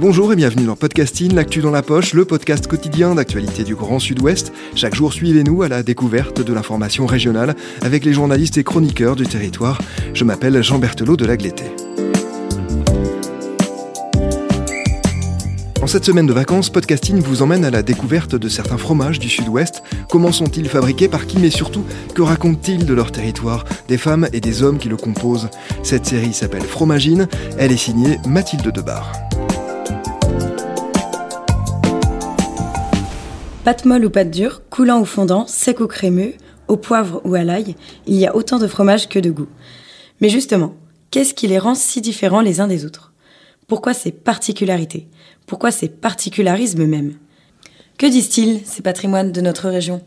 Bonjour et bienvenue dans Podcasting, l'actu dans la poche, le podcast quotidien d'actualité du Grand Sud-Ouest. Chaque jour, suivez-nous à la découverte de l'information régionale avec les journalistes et chroniqueurs du territoire. Je m'appelle Jean Berthelot de Lagleté. En cette semaine de vacances, Podcasting vous emmène à la découverte de certains fromages du Sud-Ouest. Comment sont-ils fabriqués, par qui, mais surtout, que racontent-ils de leur territoire, des femmes et des hommes qui le composent Cette série s'appelle Fromagine, elle est signée Mathilde Debar. Pâte molle ou pâte dure, coulant ou fondant, sec ou crémeux, au poivre ou à l'ail, il y a autant de fromages que de goûts. Mais justement, qu'est-ce qui les rend si différents les uns des autres? Pourquoi ces particularités? Pourquoi ces particularismes même? Que disent-ils, ces patrimoines de notre région?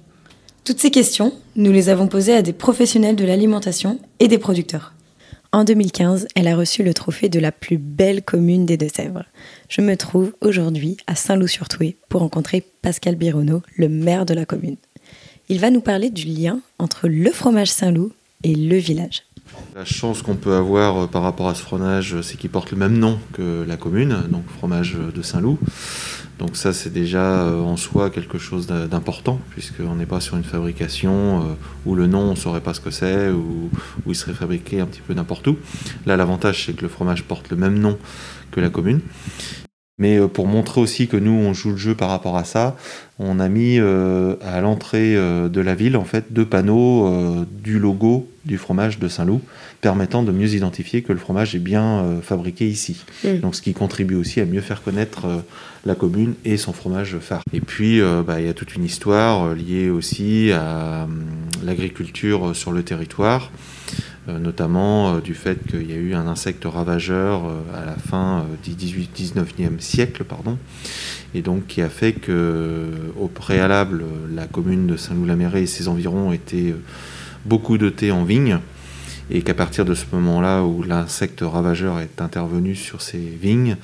Toutes ces questions, nous les avons posées à des professionnels de l'alimentation et des producteurs. En 2015, elle a reçu le trophée de la plus belle commune des Deux-Sèvres. Je me trouve aujourd'hui à Saint-Loup-sur-Toué pour rencontrer Pascal Bironneau, le maire de la commune. Il va nous parler du lien entre le fromage Saint-Loup et le village. La chance qu'on peut avoir euh, par rapport à ce fromage, c'est qu'il porte le même nom que la commune, donc fromage de Saint-Loup. Donc ça, c'est déjà euh, en soi quelque chose d'important, puisqu'on n'est pas sur une fabrication euh, où le nom, on ne saurait pas ce que c'est, ou où il serait fabriqué un petit peu n'importe où. Là, l'avantage, c'est que le fromage porte le même nom que la commune. Mais euh, pour montrer aussi que nous, on joue le jeu par rapport à ça, on a mis à l'entrée de la ville en fait deux panneaux du logo du fromage de Saint-Loup, permettant de mieux identifier que le fromage est bien fabriqué ici. Mm. Donc ce qui contribue aussi à mieux faire connaître la commune et son fromage phare. Et puis, euh, bah, il y a toute une histoire euh, liée aussi à hum, l'agriculture sur le territoire, euh, notamment du fait qu'il y a eu un insecte ravageur à la fin du 18-19e siècle, pardon, et donc qui a fait que, au préalable, la commune de Saint-Loup-la-Mérée et ses environs étaient beaucoup dotés en vignes et qu'à partir de ce moment-là où l'insecte ravageur est intervenu sur ces vignes,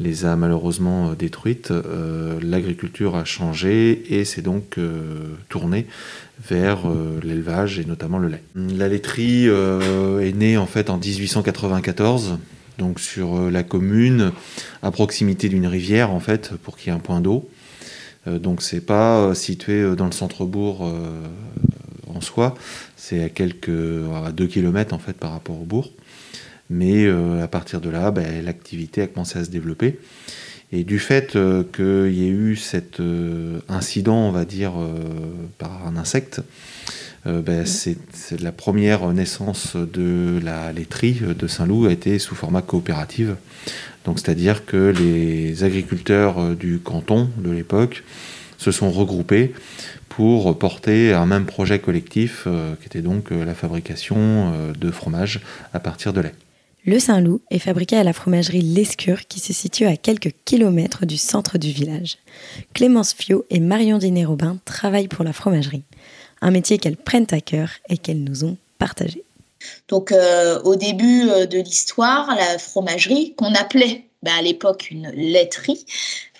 les a malheureusement euh, détruites, euh, l'agriculture a changé et s'est donc euh, tournée vers l'élevage et notamment le lait. La laiterie est née en fait en 1894 donc sur la commune, à proximité d'une rivière en fait, pour qu'il y ait un point d'eau. donc c'est pas situé dans le centre-bourg en soi, c'est à quelques à 2 km en fait par rapport au bourg. Mais euh, à partir de là, ben, l'activité a commencé à se développer. Et du fait euh, qu'il y ait eu cet euh, incident, on va dire, par un insecte, ben, c'est la première naissance de la laiterie de Saint-Loup a été sous format coopérative. Donc c'est-à-dire que les agriculteurs du canton de l'époque se sont regroupés pour porter un même projet collectif qui était donc la fabrication de fromage à partir de lait. Le Saint-Loup est fabriqué à la fromagerie Lescure qui se situe à quelques kilomètres du centre du village. Clémence Fio et Marion Diné-Robin travaillent pour la fromagerie, un métier qu'elles prennent à cœur et qu'elles nous ont partagé. Donc euh, au début euh, de l'histoire, la fromagerie, qu'on appelait bah, à l'époque une laiterie,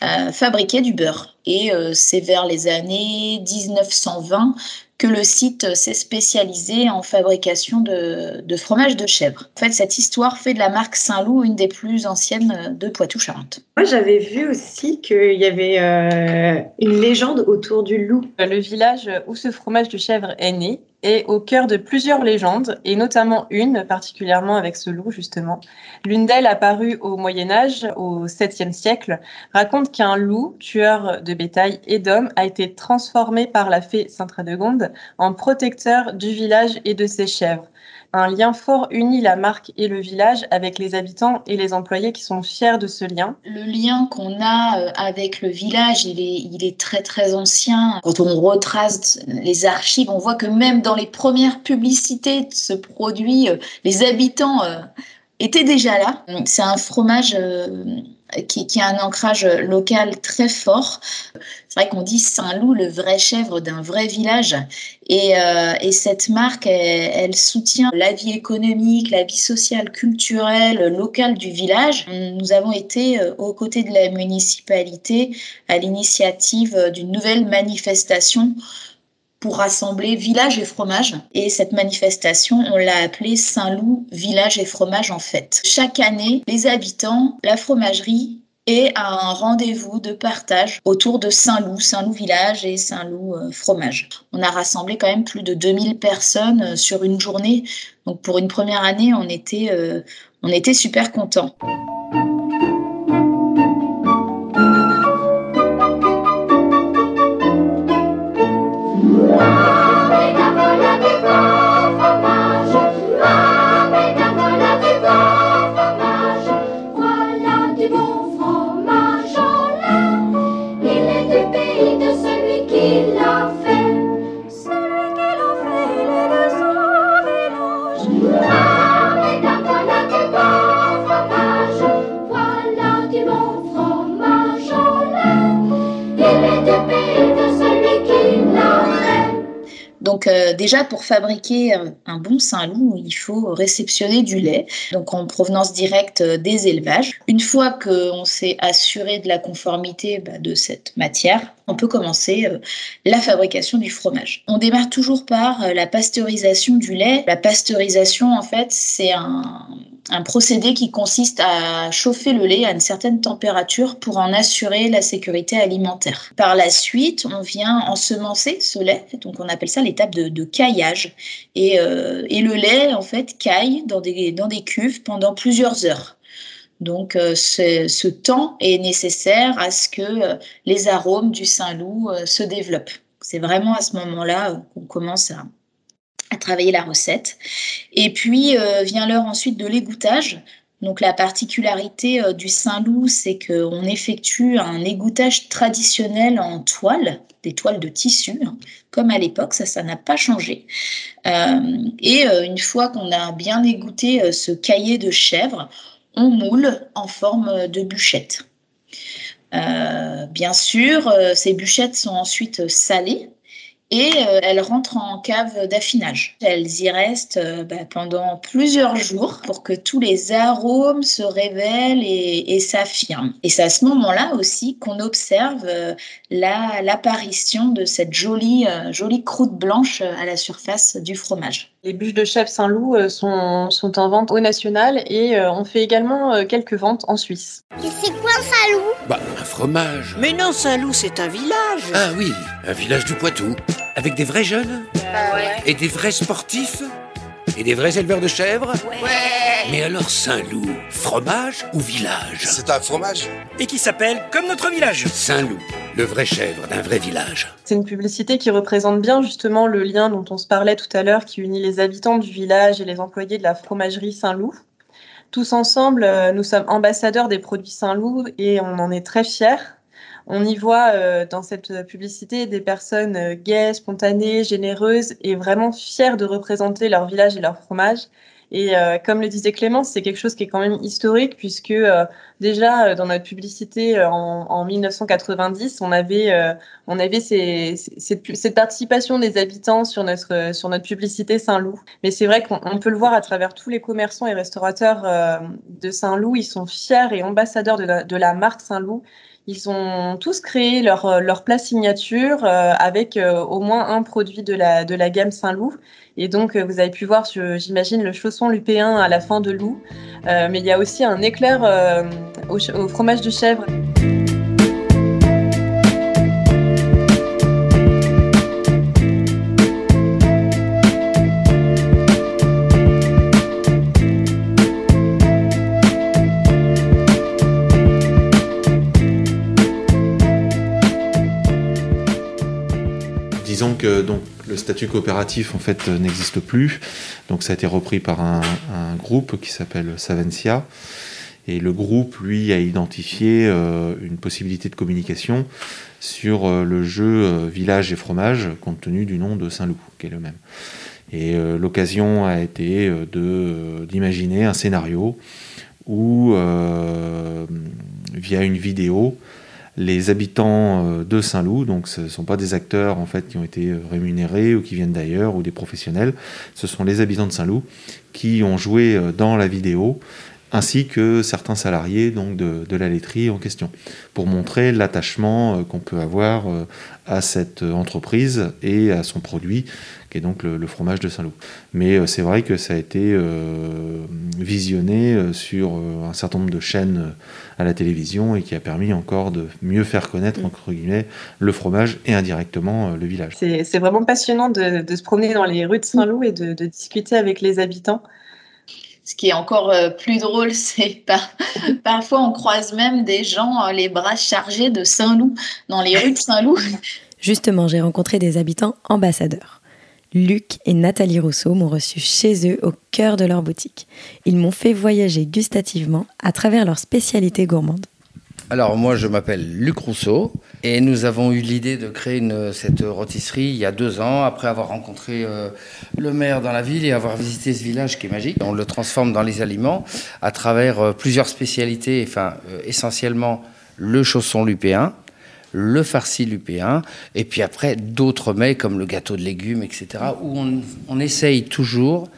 euh, fabriquait du beurre. Et c'est vers les années 1920 que le site s'est spécialisé en fabrication de, de, fromage de chèvre. En fait, cette histoire fait de la marque Saint-Loup une des plus anciennes de Poitou-Charentes. Moi, j'avais vu aussi qu'il y avait euh, une légende autour du loup. Le village où ce fromage de chèvre est né est au cœur de plusieurs légendes, et notamment une, particulièrement avec ce loup justement. L'une d'elles, apparue au Moyen Âge, au 7e siècle, raconte qu'un loup, tueur de bétail et d'hommes, a été transformé par la fée Sainte Radegonde en protecteur du village et de ses chèvres. Un lien fort unit la marque et le village avec les habitants et les employés qui sont fiers de ce lien. Le lien qu'on a euh, avec le village, il est, est très très ancien. Quand on retrace les archives, on voit que même dans les premières publicités de ce produit, euh, les habitants euh, étaient déjà là. C'est un fromage qui, a un ancrage local très fort. C'est vrai qu'on dit Saint-Loup, le vrai chèvre d'un vrai village. Et, euh, et cette marque, elle, soutient la vie économique, la vie sociale, culturelle, locale du village. Nous avons été euh, aux côtés de la municipalité à l'initiative d'une nouvelle manifestation pour rassembler village et fromage. Et cette manifestation, on l'a appelée Saint-Loup, village et fromage en fête. Chaque année, les habitants, la fromagerie et un rendez-vous de partage autour de Saint-Loup, Saint-Loup village et Saint-Loup fromage. On a rassemblé quand même plus de 2000 personnes sur une journée. Donc pour une première année, on était, on était super contents. Déjà pour fabriquer un, bon Saint-Loup, il faut réceptionner du lait, donc en provenance directe euh, des élevages. Une fois qu'on s'est assuré de la conformité bah, de cette matière, on peut commencer euh, la fabrication du fromage. On démarre toujours par la pasteurisation du lait. La pasteurisation, en fait, c'est un, un procédé qui consiste à chauffer le lait à une certaine température pour en assurer la sécurité alimentaire. Par la suite, on vient ensemencer ce lait, donc on appelle ça l'étape de, caillage. Euh, et, le lait, en fait, caille dans des, dans des cuves pendant plusieurs heures. Donc euh, ce temps est nécessaire à ce que euh, les arômes du Saint-Loup se développent. C'est vraiment à ce moment-là qu'on commence à, à travailler la recette. Et puis euh, vient l'heure ensuite de l'égouttage. Donc la particularité euh, du Saint-Loup, c'est qu'on effectue un égouttage traditionnel en toile, des toiles de tissu, hein, comme à l'époque, ça, ça n'a pas changé. Euh, et une fois qu'on a bien égoutté ce cahier de chèvre, on moule en forme de bûchette. bien sûr, ces bûchettes sont ensuite salées et euh, elles rentrent en cave d'affinage. Elles y restent euh, bah, pendant plusieurs jours pour que tous les arômes se révèlent et, s'affirment. Et c'est à ce moment-là aussi qu'on observe euh, l'apparition de cette jolie, jolie croûte blanche à la surface du fromage. Les bûches de chef Saint-Loup sont, sont, en vente au national et on fait également quelques ventes en Suisse. C'est quoi Saint-Loup? Bah, un fromage. Mais non, Saint-Loup, c'est un village. Ah oui, un village du Poitou. Avec des vrais jeunes bah Et des vrais sportifs Et des vrais éleveurs de chèvres Ouais Mais alors Saint-Loup, fromage ou village? C'est un fromage. Et qui s'appelle comme notre village Saint-Loup, le vrai chèvre d'un vrai village. C'est une publicité qui représente bien justement le lien dont on se parlait tout à l'heure, qui unit les habitants du village et les employés de la fromagerie Saint-Loup. Tous ensemble, euh, nous sommes ambassadeurs des produits Saint-Loup et on en est très fiers. On y voit euh, dans cette publicité des personnes euh, gaies, spontanées, généreuses et vraiment fières de représenter leur village et leur fromage. Et euh, comme le disait Clémence, c'est quelque chose qui est quand même historique puisque déjà dans notre publicité en, 1990, on avait, on avait cette, participation des habitants sur notre, sur notre publicité Saint-Loup. Mais c'est vrai qu'on peut le voir à travers tous les commerçants et restaurateurs de Saint-Loup. Ils sont fiers et ambassadeurs de de la marque Saint-Loup ils ont tous créé leur, euh, leur plat signature euh, avec euh, au moins un produit de la, de la gamme Saint-Loup. Et donc, vous avez pu voir, j'imagine, le chausson lupéen à la fin de loup. mais il y a aussi un éclair au, au fromage de chèvre. Que donc, le statut coopératif en fait n'existe plus. Donc ça a été repris par un, groupe qui s'appelle Savencia. Et le groupe, lui, a identifié euh, une possibilité de communication sur euh, le jeu euh, village et fromage, compte tenu du nom de Saint-Loup, qui est le même. Et l'occasion a été d'imaginer un scénario où, via une vidéo, les habitants euh, de Saint-Loup, donc ce ne sont pas des acteurs en fait qui ont été euh, rémunérés ou qui viennent d'ailleurs ou des professionnels, ce sont les habitants de Saint-Loup qui ont joué euh, dans la vidéo ainsi que certains salariés donc de, la laiterie en question, pour montrer l'attachement qu'on peut avoir à cette entreprise et à son produit, qui est donc le, fromage de Saint-Loup. Mais c'est vrai que ça a été visionné sur un certain nombre de chaînes à la télévision et qui a permis encore de mieux faire connaître, entre guillemets, le fromage et indirectement le village. C'est vraiment passionnant de, se promener dans les rues de Saint-Loup et de, discuter avec les habitants. Ce qui est encore plus drôle, c'est par, parfois on croise même des gens les bras chargés de Saint-Loup dans les rues de Saint-Loup. Justement, j'ai rencontré des habitants ambassadeurs. Luc et Nathalie Rousseau m'ont reçu chez eux au cœur de leur boutique. Ils m'ont fait voyager gustativement à travers leurs spécialités gourmandes. Alors moi je m'appelle Luc Rousseau et nous avons eu l'idée de créer cette rôtisserie il y a deux ans après avoir rencontré euh, le maire dans la ville et avoir visité ce village qui est magique. On le transforme dans les aliments à travers euh, plusieurs spécialités, enfin euh, essentiellement le chausson lupéen, le farci lupéen, et puis après d'autres mets comme le gâteau de légumes, etc., où on, essaye toujours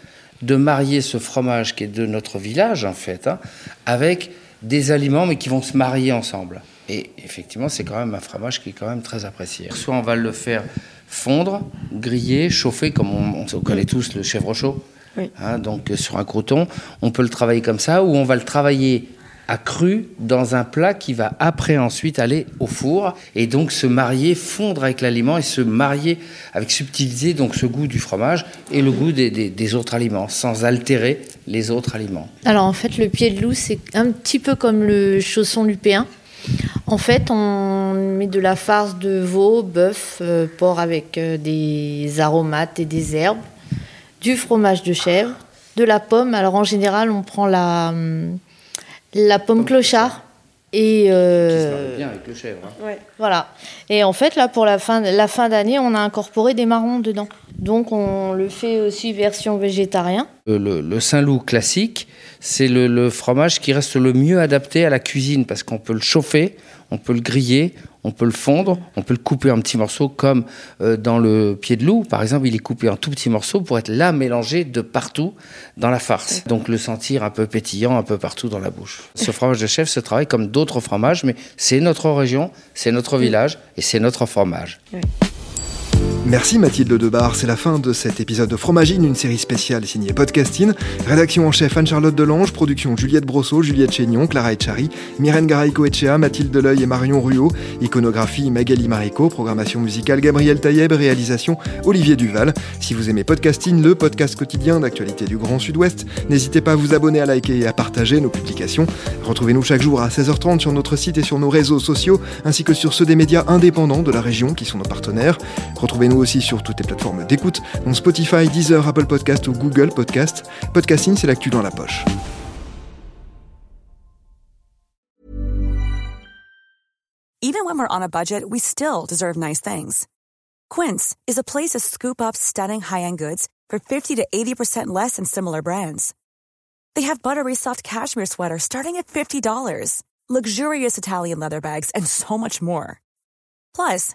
de marier ce fromage qui est de notre village, en fait, hein, avec des aliments, mais qui vont se marier ensemble. Et effectivement, c'est quand même un fromage qui est quand même très apprécié. Soit on va le faire fondre, griller, chauffer, comme on, on connaît tous le chèvre chaud, hein, donc sur un croton. On peut le travailler comme ça, ou on va le travailler cru dans un plat qui va après ensuite aller au four et donc se marier, fondre avec l'aliment et se marier avec subtilité donc ce goût du fromage et le goût des, autres aliments sans altérer les autres aliments. Alors en fait le pied de loup c'est un petit peu comme le chausson lupéen. En fait, on met de la farce de veau, bœuf, euh, porc avec euh, des aromates et des herbes, du fromage de chèvre, de la pomme. Alors en général, on prend la, hum, la pomme clochard. Et euh, bien avec le chèvre. Hein. Voilà. Et en fait, là, pour la fin, la fin d'année, on a incorporé des marrons dedans. Donc, on le fait aussi version végétarien. Le, le Saint-Loup classique, c'est le, le, fromage qui reste le mieux adapté à la cuisine parce qu'on peut le chauffer, on peut le griller, on peut le fondre, on peut le couper en petits morceaux comme euh, dans le pied de loup. Par exemple, il est coupé en tout petits morceaux pour être là mélangé de partout dans la farce. Donc le sentir un peu pétillant un peu partout dans la bouche. Ce fromage de chef se travaille comme d'autres fromages, mais c'est notre région, c'est notre village et c'est notre fromage. Merci Mathilde Debar, c'est la fin de cet épisode de Fromagine, une série spéciale signée Podcasting. Rédaction en chef Anne-Charlotte Delange, production Juliette Brosseau, Juliette Chénion, Clara Etchari, Myrène Garaïco Echea, Mathilde Deleuil et Marion Ruot, iconographie Magali Marico, programmation musicale Gabriel Taïeb, réalisation Olivier Duval. Si vous aimez Podcasting, le podcast quotidien d'actualité du Grand Sud-Ouest, n'hésitez pas à vous abonner, à liker et à partager nos publications. Retrouvez-nous chaque jour à 16h30 sur notre site et sur nos réseaux sociaux, ainsi que sur ceux des médias indépendants de la région qui sont nos partenaires. Retrouvez nous aussi sur toutes les plateformes d'écoute, dont Spotify, Deezer, Apple Podcast ou Google Podcast. Podcasting, c'est l'actu dans la poche. Even when we're on a budget, we still deserve nice things. Quince is a place to scoop up stunning high-end goods for 50 to 80% less than similar brands. They have buttery soft cashmere sweaters starting at $50, luxurious Italian leather bags, and so much more. Plus,